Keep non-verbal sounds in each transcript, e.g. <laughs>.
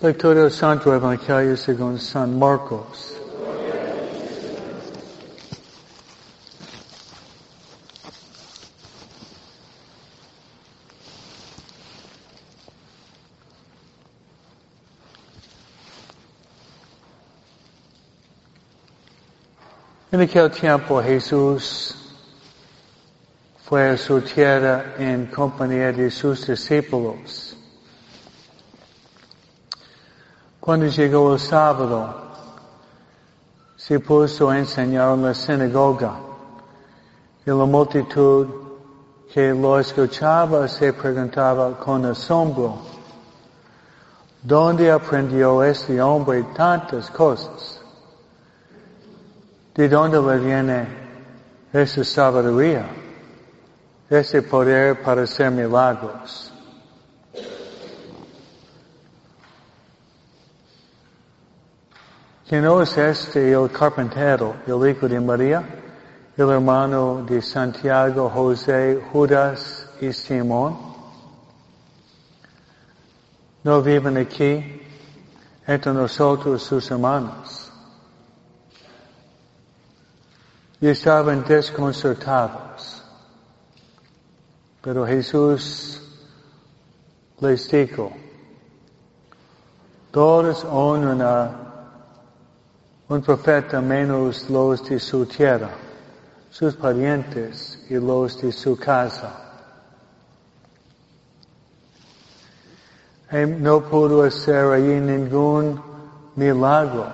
Lectura del Santo Evangelio según San Marcos. En aquel tiempo Jesús fue a su tierra en compañía de sus discípulos. Cuando llegó el sábado, se puso a enseñar en la sinagoga y la multitud que lo escuchaba se preguntaba con asombro, ¿dónde aprendió este hombre tantas cosas? ¿De dónde le viene esa sabiduría? Ese poder para hacer milagros. ¿Quién no es este el carpintero, el hijo de María, el hermano de Santiago, José, Judas y Simón? No viven aquí entre nosotros sus hermanos. Y estaban desconcertados. Pero Jesús les dijo, todos honran a un profeta menos los de su tierra, sus parientes y los de su casa. No pudo hacer allí ningún milagro.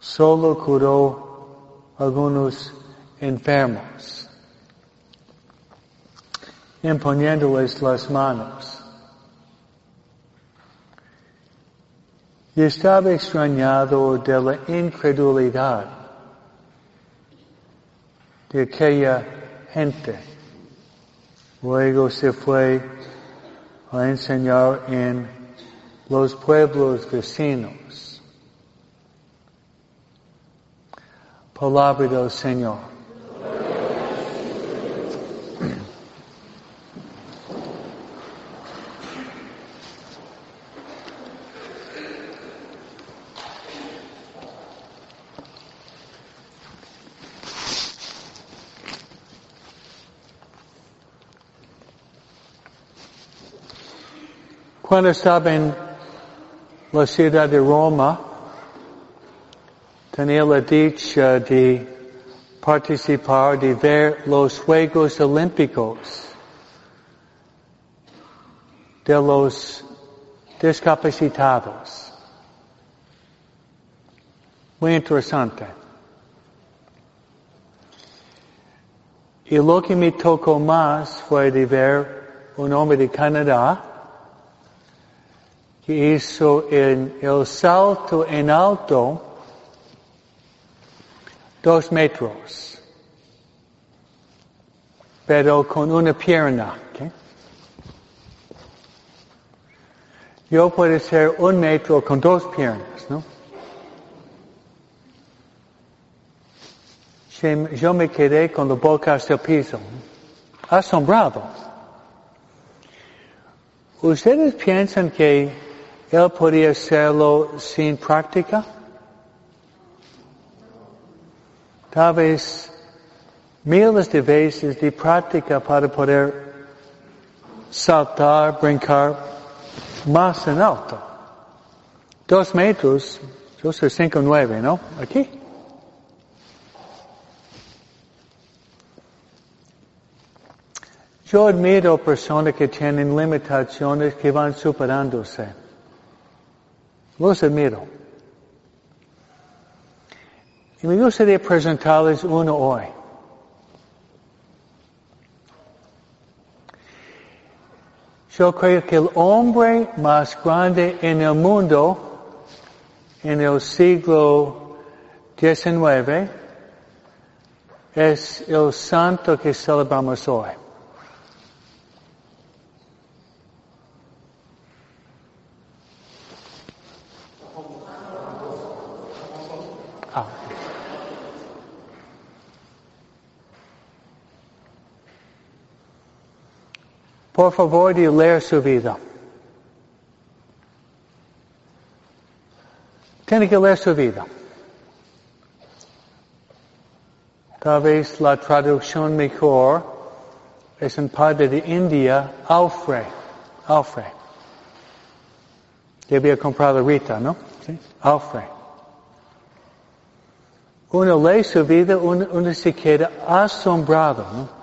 Solo curó algunos enfermos, imponiéndoles las manos. Y estaba extrañado de la incredulidad de aquella gente. Luego se fue a enseñar en los pueblos vecinos. Palabra del Señor. Cuando estaba en la ciudad de Roma, tenía la dicha de participar, de ver los Juegos Olímpicos de los discapacitados. Muy interesante. Y lo que me tocó más fue de ver un hombre de Canadá que hizo en el salto en alto dos metros, pero con una pierna. Yo puedo ser un metro con dos piernas, ¿no? Yo me quedé con la boca hasta el piso, asombrado. ¿Ustedes piensan que él podía hacerlo sin práctica. Tal vez miles de veces de práctica para poder saltar, brincar más en alto. Dos metros, yo soy cinco nueve, ¿no? Aquí. Yo admiro personas que tienen limitaciones que van superándose. Los admiro. Y me gustaría presentarles uno hoy. Yo creo que el hombre más grande en el mundo en el siglo XIX es el santo que celebramos hoy. Por favor, de leer su vida. Tiene que leer su vida. Tal vez la traducción mejor es un padre de India, Alfred. Alfred. Que había comprado Rita, ¿no? ¿Sí? Alfred. Uno lee su vida, uno, uno se queda asombrado, ¿no?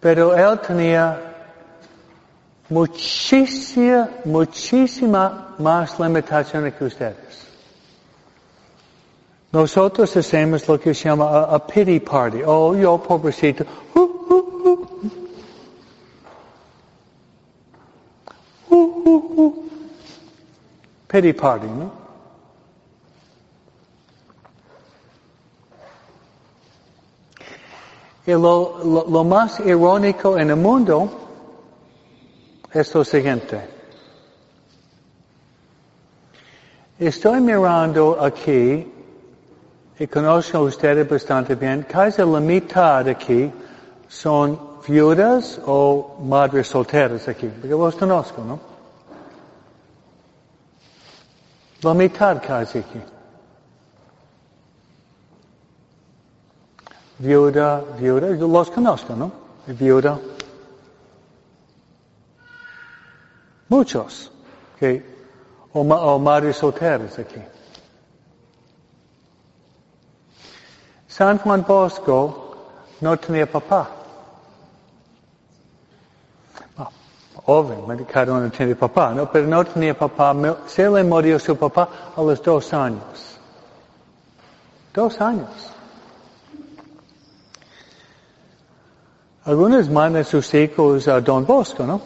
Pero él tenía muchísima, muchísima más limitación que ustedes. Nosotros hacemos lo que se llama a, a pity party. Oh, yo pobrecito. Uh, uh, uh. Pity party, ¿no? Y lo, lo, lo más irónico en el mundo es lo siguiente. Estoy mirando aquí y conozco a ustedes bastante bien, casi la mitad aquí son viudas o madres solteras aquí, porque vos conozco, ¿no? La mitad casi aquí. Viuda, viuda, los conozco, ¿no? Viuda. Muchos. Que, o, o madres solteras aquí. San Juan Bosco no tenía papá. Obviamente cada uno tiene papá, ¿no? Pero no tenía papá. Se le murió su papá a los dos años. Dos años. Algunos mandan sus hijos a Don Bosco, ¿no?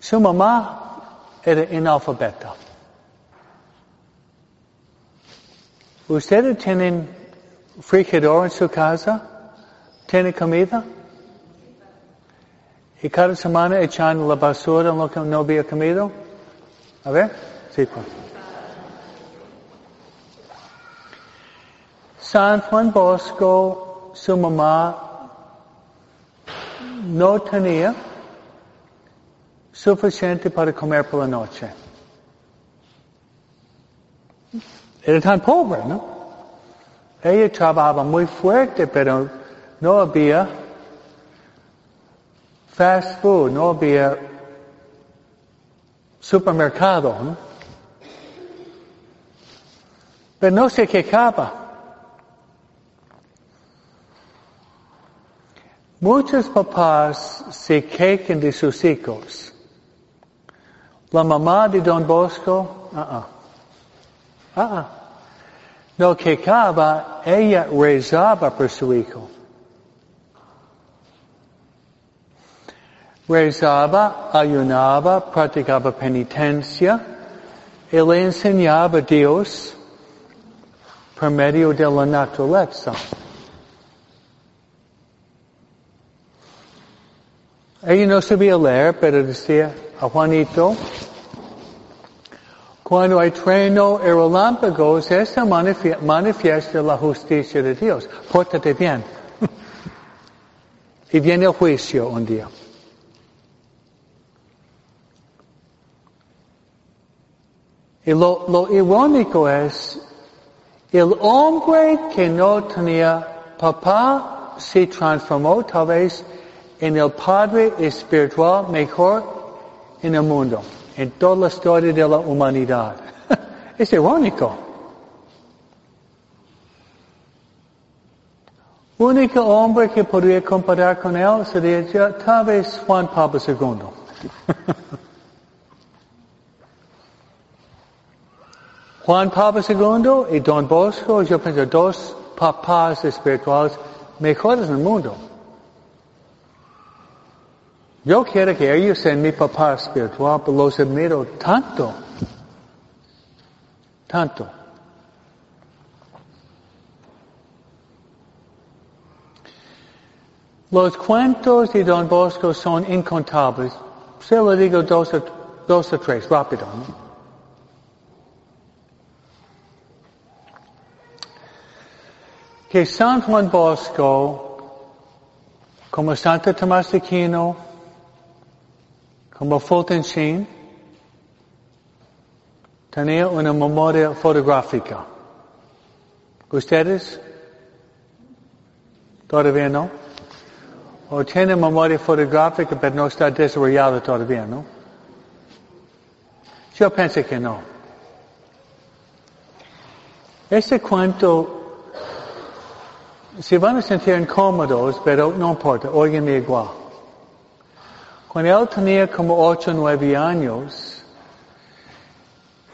Su mamá era analfabeta. ¿Ustedes tienen frigidor en su casa? ¿Tienen comida? ¿Y cada semana echan la basura en lo que no había comido? A ver, sí, pues. San Juan Bosco, su mamá no tenía suficiente para comer por la noche. Era tan pobre, ¿no? Ella trabajaba muy fuerte, pero no había fast food, no había supermercado, ¿no? Pero no se quejaba. Muchos papás se quejan de sus hijos. La mamá de Don Bosco, uh -uh. Uh no quejaba, ella rezaba por su hijo. Rezaba, ayunaba, practicaba penitencia y le enseñaba a Dios por medio de la naturaleza. Ella no sabía leer, pero decía a Juanito, cuando hay trueno y relámpagos, eso manifiesta la justicia de Dios. Pórtate bien. <laughs> y viene el juicio un día. Y lo, lo irónico es, el hombre que no tenía papá se transformó tal vez en el padre espiritual mejor en el mundo en toda la historia de la humanidad. <laughs> es irónico. Único hombre que podría comparar con él sería tal vez Juan Pablo II. <laughs> Juan Pablo II y Don Bosco, yo pienso, dos papás espirituales mejores en el mundo. Yo quiero que ellos sean mi papá espiritual, pero los admiro tanto. Tanto. Los cuentos de Don Bosco son incontables. Se lo digo dos o, dos o tres, rápido. ¿no? Que San Juan Bosco, como Santo Tomás de Aquino, como Fulton tenía una memoria fotográfica. ¿Ustedes? Todavía no. O tiene memoria fotográfica, pero no está desarrollada todavía, ¿no? Yo pensé que no. Este cuento, se van a sentir incómodos, pero no importa, oiganme igual. Cuando él tenía como ocho o nueve años,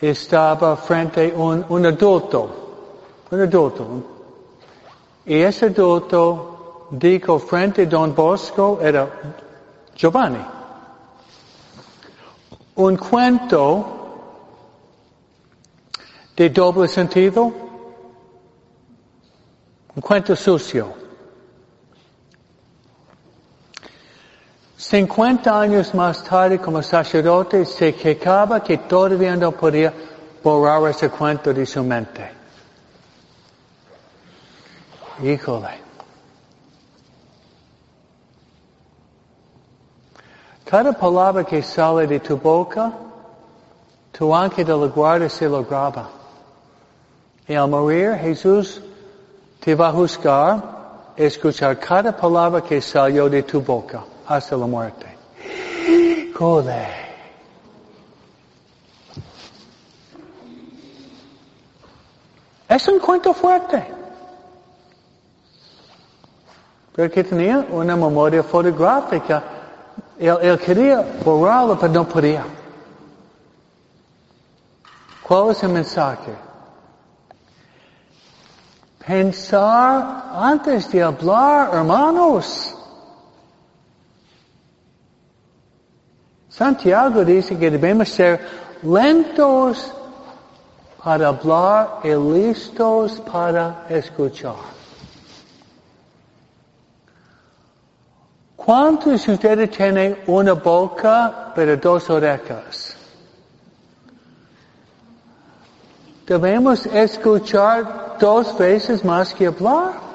estaba frente a un, un adulto, un adulto, y ese adulto dijo frente a Don Bosco, era Giovanni, un cuento de doble sentido, un cuento sucio. 50 años más tarde como sacerdote se quejaba que todavía no podía borrar ese cuento de su mente. Híjole. Cada palabra que sale de tu boca, tu ángel de la guardia se lo graba. Y al morir, Jesús te va a juzgar, escuchar cada palabra que salió de tu boca hasta la muerte. Joder. Es un cuento fuerte. Pero que tenía una memoria fotográfica. Él, él quería borrarlo, pero no podía. ¿Cuál es el mensaje? Pensar antes de hablar, hermanos. Santiago dice que debemos ser lentos para hablar y listos para escuchar. ¿Cuántos de ustedes tienen una boca pero dos orejas? Debemos escuchar dos veces más que hablar.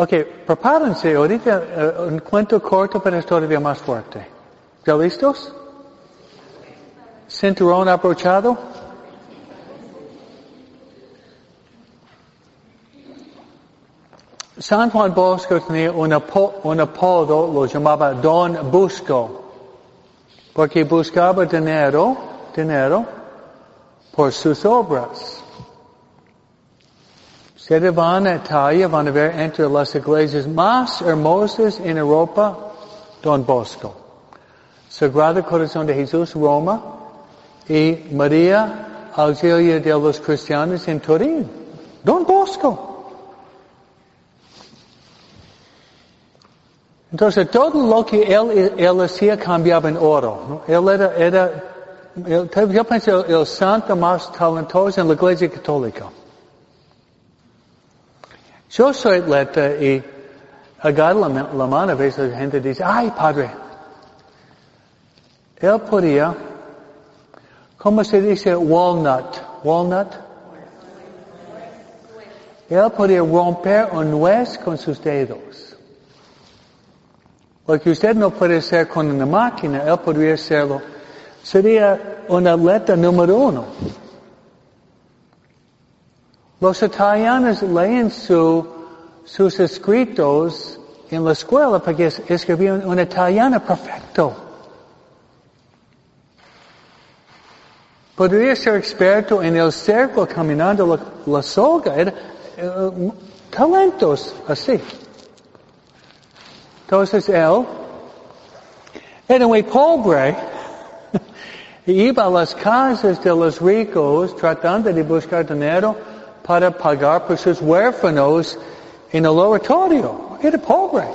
Ok, prepárense, ahorita uh, un cuento corto pero es todavía más fuerte. ¿Ya listos? Cinturón abrochado. San Juan Bosco tenía un, un apodo, lo llamaba Don Busco, porque buscaba dinero, dinero, por sus obras. Van a Italia, van a ver entre las iglesias más hermosas en Europa, Don Bosco. Sagrado Corazón de Jesús, Roma, y María Auxilia de los Cristianos en Turín. Don Bosco. Entonces todo lo que él, él hacía cambiaba en oro. Él era, era yo pienso el santo más talentoso en la iglesia católica. Yo soy atleta y agarro la, mano, a veces la gente dice, ay padre, él podía, ¿cómo se dice walnut? Walnut? Él podía romper un nuez con sus dedos. Lo que usted no puede hacer con una máquina, él podría hacerlo. Sería un atleta número uno. Los italianos leen su, sus escritos en la escuela porque escribían un italiano perfecto. Podría ser experto en el cerco caminando la, la soga. Era, uh, talentos así. Entonces él era muy pobre <laughs> iba a las casas de los ricos tratando de buscar dinero para pagar por sus huérfanos en el oratorio. Era pobre.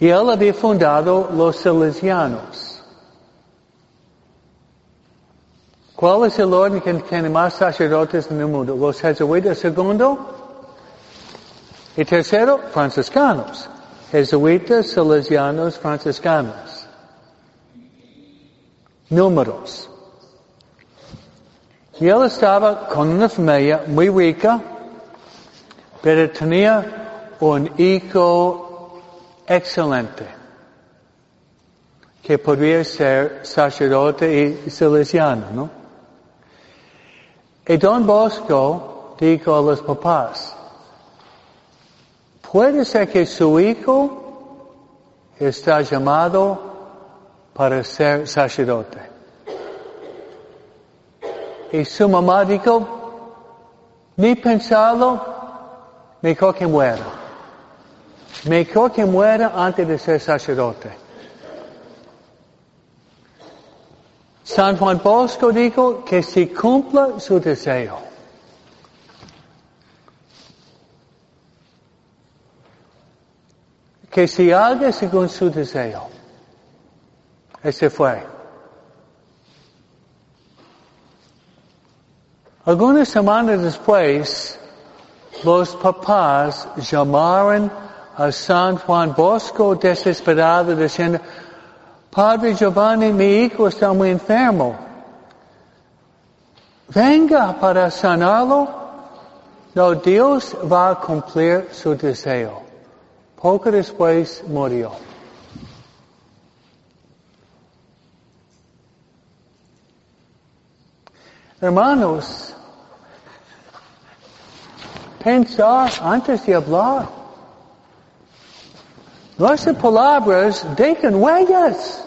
Y él había fundado los Salesianos. ¿Cuál es el orden que tiene más sacerdotes en el mundo? Los jesuitas segundo y tercero, franciscanos. Jesuitas, salesianos, franciscanos. Números. Y él estaba con una familia muy rica, pero tenía un hijo excelente que podría ser sacerdote y salesiano, ¿no? Y Don Bosco dijo a los papás, puede ser que su hijo está llamado para ser sacerdote. Y su mamá dijo, ni pensarlo, mejor que muera. Mejor que muera antes de ser sacerdote. San Juan Bosco dijo que si cumpla su deseo. Que si haga según su deseo. Ese fue. Algunas semanas después, los papás llamaron a San Juan Bosco desesperado diciendo, Padre Giovanni, mi hijo está muy enfermo. Venga para sanarlo. No, Dios va a cumplir su deseo. Poco después murió. Hermanos, pensar antes de hablar. Nuestras palabras dejan huellas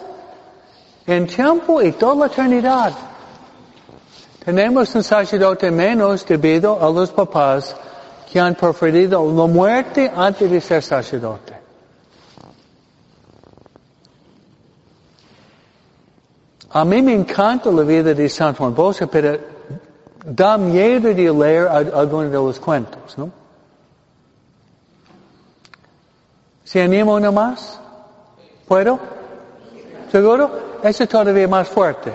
en tiempo y toda la eternidad. Tenemos un sacerdote menos debido a los papás que han preferido la muerte antes de ser sacerdote. A mí me encanta la vida de San Juan Bosco, pero da miedo de leer algunos de los cuentos, ¿no? ¿Se anima uno más? ¿Puedo? ¿Seguro? Eso es todavía más fuerte.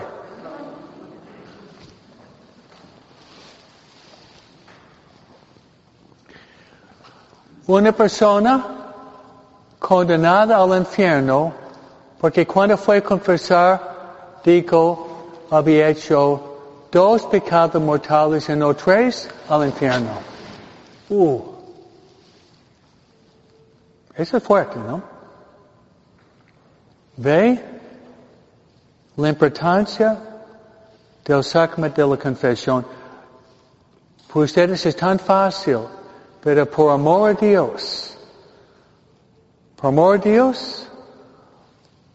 Una persona condenada al infierno porque cuando fue a confesar dijo, había hecho dos pecados mortales y no tres al infierno. Uh. Eso es fuerte, ¿no? ¿Ve la importancia del sacramento de la confesión? Para ustedes es tan fácil, pero por amor a Dios, por amor a Dios,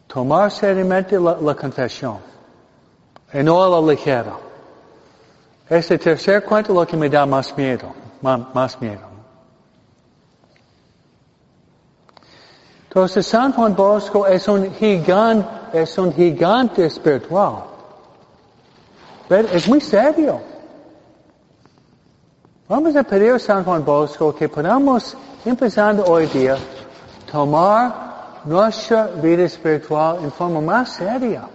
tomar seriamente la, la confesión. Y no a la ligera. Este tercer cuento es lo que me da más miedo, más, miedo. Entonces San Juan Bosco es un gigante, espiritual. Es muy serio. Vamos a pedir a San Juan Bosco que podamos, empezando hoy día, tomar nuestra vida espiritual en forma más seria.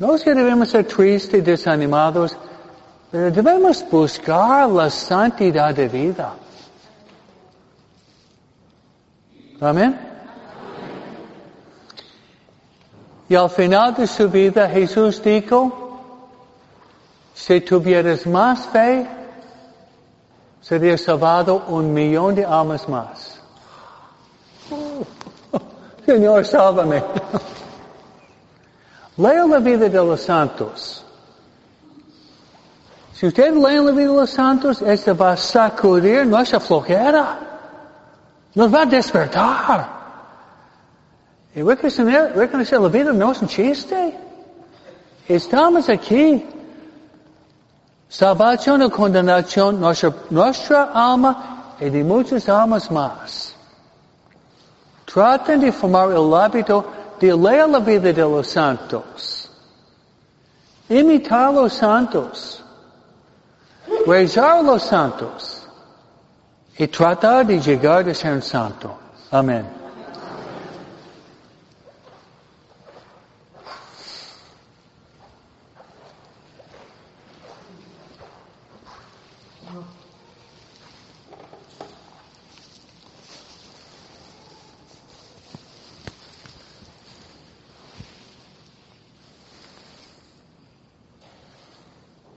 No es que debemos ser tristes y desanimados, pero debemos buscar la santidad de vida. Amén. Y al final de su vida Jesús dijo, si tuvieras más fe, sería salvado un millón de almas más. <laughs> Señor, sálvame. <laughs> Lea la vida de los santos. Si usted lee la vida de los santos, esto va a sacudir nuestra flojera. Nos va a despertar. Y reconocer, reconocer la vida no es un chiste. Estamos aquí. Salvación o condenación, nuestra, nuestra alma y de muchas almas más. Traten de formar el hábito de leer la vida de los santos. Imitar a los santos. Rezar a los santos. Y tratar de llegar a ser un santo. Amén.